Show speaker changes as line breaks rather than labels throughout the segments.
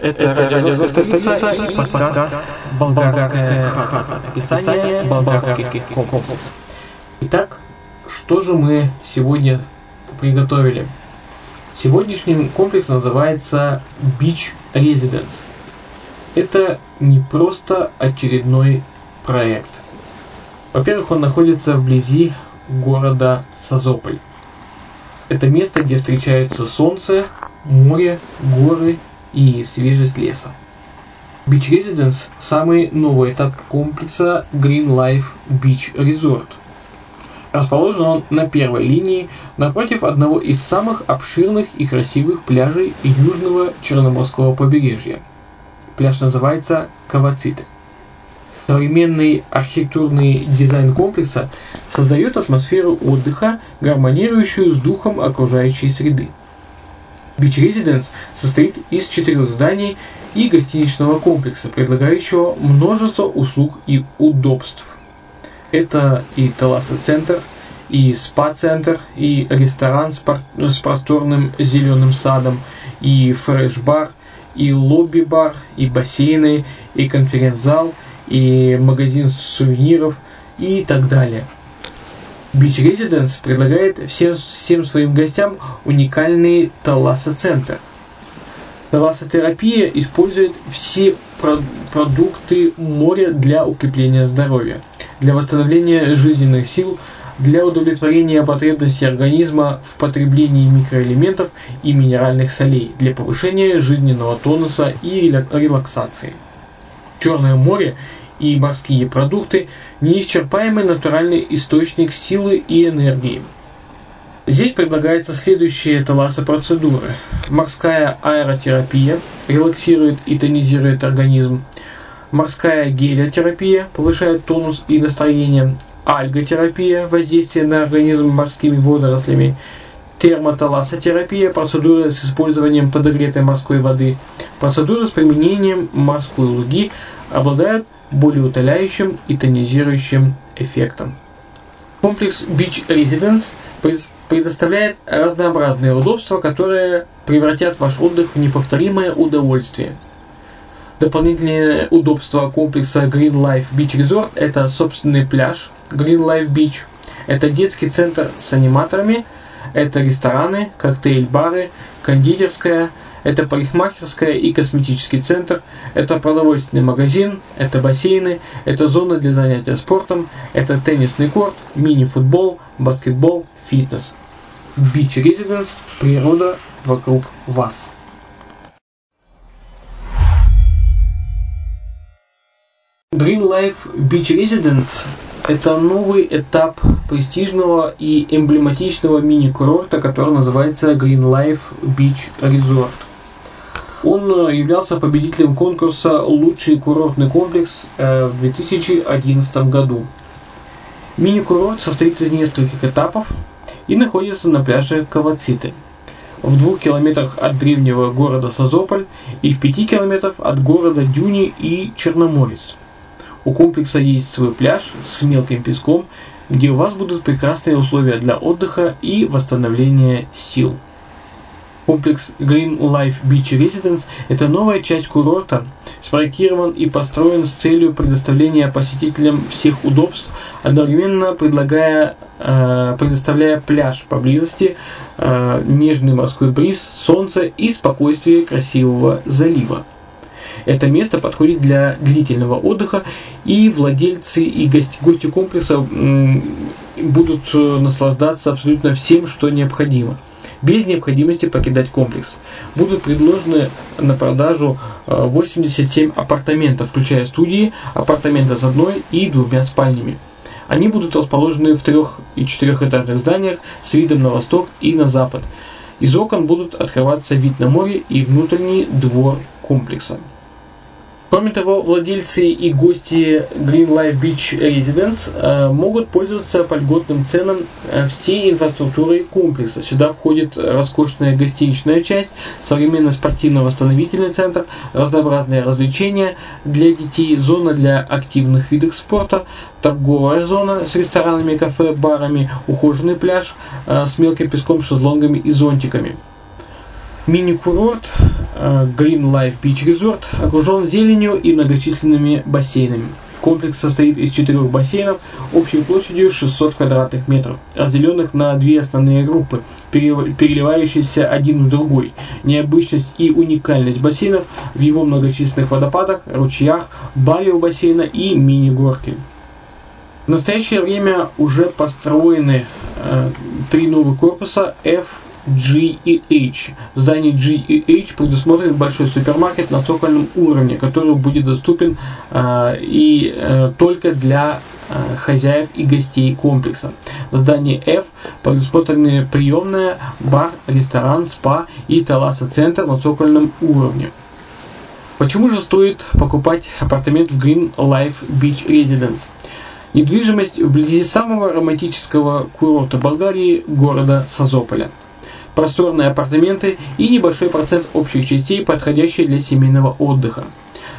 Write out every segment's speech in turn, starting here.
Это радиостанция столица и подкаст «Болгарская хата». Описание болгарских комплексов. Итак, что же мы сегодня приготовили? Сегодняшний комплекс называется Beach Residence. Это не просто очередной проект. Во-первых, он находится вблизи города Созополь. Это место, где встречаются солнце, море, горы и свежесть леса. Beach Residence – самый новый этап комплекса Green Life Beach Resort. Расположен он на первой линии напротив одного из самых обширных и красивых пляжей южного Черноморского побережья. Пляж называется Кавациты. Современный архитектурный дизайн комплекса создает атмосферу отдыха, гармонирующую с духом окружающей среды. Beach Residence состоит из четырех зданий и гостиничного комплекса, предлагающего множество услуг и удобств. Это и Таласа-центр, и спа-центр, и ресторан с, с просторным зеленым садом, и фреш-бар, и лобби-бар, и бассейны, и конференц-зал, и магазин сувениров и так далее – Beach Residence предлагает всем, всем своим гостям уникальный таласоцентр. Таласотерапия использует все про- продукты моря для укрепления здоровья, для восстановления жизненных сил, для удовлетворения потребностей организма в потреблении микроэлементов и минеральных солей, для повышения жизненного тонуса и релаксации. Черное море и морские продукты – неисчерпаемый натуральный источник силы и энергии. Здесь предлагается следующие таласы процедуры. Морская аэротерапия релаксирует и тонизирует организм. Морская гелиотерапия повышает тонус и настроение. Альготерапия – воздействие на организм морскими водорослями. Термоталасотерапия – процедура с использованием подогретой морской воды. Процедура с применением морской луги обладают более утоляющим и тонизирующим эффектом. Комплекс Beach Residence предоставляет разнообразные удобства, которые превратят ваш отдых в неповторимое удовольствие. Дополнительные удобства комплекса Green Life Beach Resort – это собственный пляж Green Life Beach, это детский центр с аниматорами, Это рестораны, коктейль-бары, кондитерская, это парикмахерская и косметический центр, это продовольственный магазин, это бассейны, это зона для занятия спортом, это теннисный корт, мини-футбол, баскетбол, фитнес. Beach Residence – природа вокруг вас. Green Life Beach Residence – это новый этап престижного и эмблематичного мини-курорта, который называется Green Life Beach Resort. Он э, являлся победителем конкурса «Лучший курортный комплекс» э, в 2011 году. Мини-курорт состоит из нескольких этапов и находится на пляже Кавациты в двух километрах от древнего города Созополь и в пяти километрах от города Дюни и Черноморец. У комплекса есть свой пляж с мелким песком, где у вас будут прекрасные условия для отдыха и восстановления сил. Комплекс Green Life Beach Residence – это новая часть курорта, спроектирован и построен с целью предоставления посетителям всех удобств, одновременно предлагая, э, предоставляя пляж поблизости, э, нежный морской бриз, солнце и спокойствие красивого залива. Это место подходит для длительного отдыха, и владельцы и гости, гости комплекса будут э, наслаждаться абсолютно всем, что необходимо без необходимости покидать комплекс. Будут предложены на продажу 87 э, апартаментов, включая студии, апартаменты с одной и двумя спальнями. Они будут расположены в трех- и четырехэтажных зданиях с видом на восток и на запад. Из окон будут открываться вид на море и внутренний двор комплекса. Кроме того, владельцы и гости Green Life Beach Residence э, могут пользоваться по льготным ценам э, всей инфраструктурой комплекса. Сюда входит роскошная гостиничная часть, современный спортивно-восстановительный центр, разнообразные развлечения для детей, зона для активных видов спорта, торговая зона с ресторанами, кафе, барами, ухоженный пляж э, с мелким песком, шезлонгами и зонтиками. Мини-курорт э, Green Life Beach Resort окружен зеленью и многочисленными бассейнами. Комплекс состоит из четырех бассейнов общей площадью 600 квадратных метров, разделенных на две основные группы, переливающиеся один в другой. Необычность и уникальность бассейнов в его многочисленных водопадах, ручьях, баре у бассейна и мини-горки. В настоящее время уже построены э, три новых корпуса F, G и H. В здании G и H предусмотрен большой супермаркет на цокольном уровне, который будет доступен э, и э, только для э, хозяев и гостей комплекса. В здании F предусмотрены приемная, бар, ресторан, спа и таласа-центр на цокольном уровне. Почему же стоит покупать апартамент в Green Life Beach Residence? Недвижимость вблизи самого романтического курорта Болгарии, города Созополя – просторные апартаменты и небольшой процент общих частей, подходящие для семейного отдыха.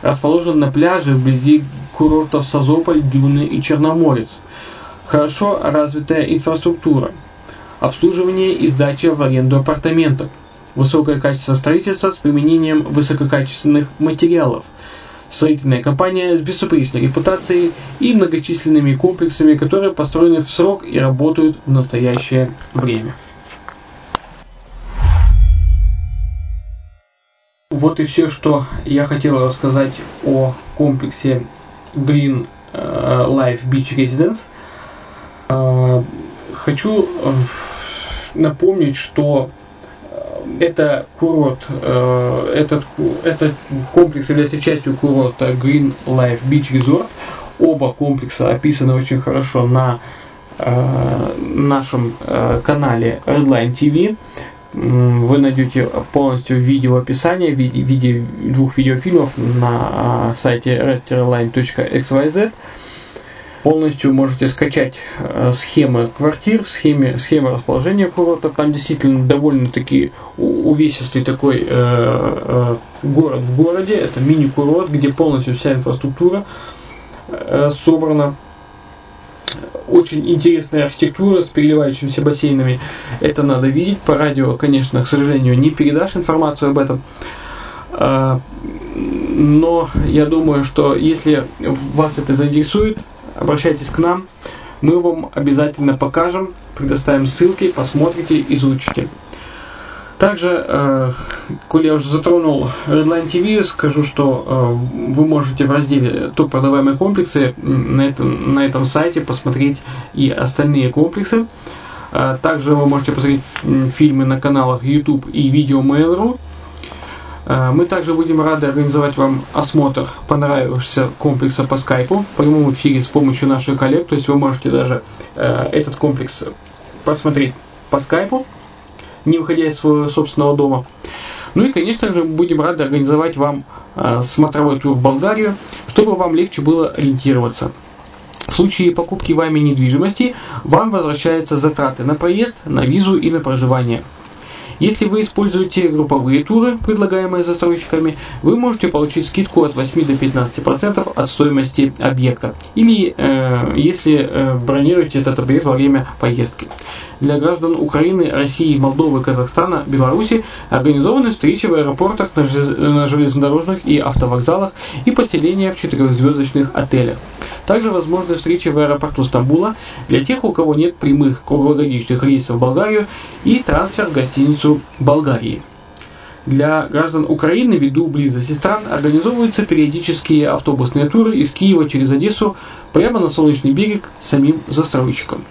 Расположен на пляже вблизи курортов Созополь, Дюны и Черноморец. Хорошо развитая инфраструктура. Обслуживание и сдача в аренду апартаментов. Высокое качество строительства с применением высококачественных материалов. Строительная компания с беспечной репутацией и многочисленными комплексами, которые построены в срок и работают в настоящее время. Вот и все, что я хотел рассказать о комплексе Green э, Life Beach Residence. Э, хочу э, напомнить, что это курорт, этот, этот комплекс является частью курорта Green Life Beach Resort. Оба комплекса описаны очень хорошо на нашем канале Redline TV вы найдете полностью видео описание в виде, виде двух видеофильмов на а, сайте redterline.xyz. Полностью можете скачать э, схемы квартир, схемы, схемы расположения курорта. Там действительно довольно-таки увесистый такой э, э, город в городе. Это мини-курорт, где полностью вся инфраструктура э, собрана очень интересная архитектура с переливающимися бассейнами. Это надо видеть. По радио, конечно, к сожалению, не передашь информацию об этом. А, но я думаю, что если вас это заинтересует, обращайтесь к нам. мы вам обязательно покажем, предоставим ссылки, посмотрите, изучите. Также, э, коли я уже затронул Redline TV, скажу, что э, вы можете в разделе «Топ продаваемые комплексы» на этом, на этом сайте посмотреть и остальные комплексы. Э, также вы можете посмотреть фильмы на каналах YouTube и видео Mail.ru. Э, мы также будем рады организовать вам осмотр понравившегося комплекса по скайпу в прямом эфире с помощью наших коллег. То есть вы можете даже э, этот комплекс посмотреть по скайпу не выходя из своего собственного дома. Ну и, конечно же, будем рады организовать вам э, смотровой тур в Болгарию, чтобы вам легче было ориентироваться. В случае покупки вами недвижимости вам возвращаются затраты на проезд, на визу и на проживание – если вы используете групповые туры, предлагаемые застройщиками, вы можете получить скидку от 8 до 15% от стоимости объекта. Или э, если э, бронируете этот объект во время поездки. Для граждан Украины, России, Молдовы, Казахстана, Беларуси организованы встречи в аэропортах, на железнодорожных и автовокзалах и поселения в четырехзвездочных отелях. Также возможны встречи в аэропорту Стамбула для тех, у кого нет прямых круглогодичных рейсов в Болгарию и трансфер в гостиницу Болгарии. Для граждан Украины ввиду близости стран организовываются периодические автобусные туры из Киева через Одессу прямо на Солнечный берег самим застройщиком.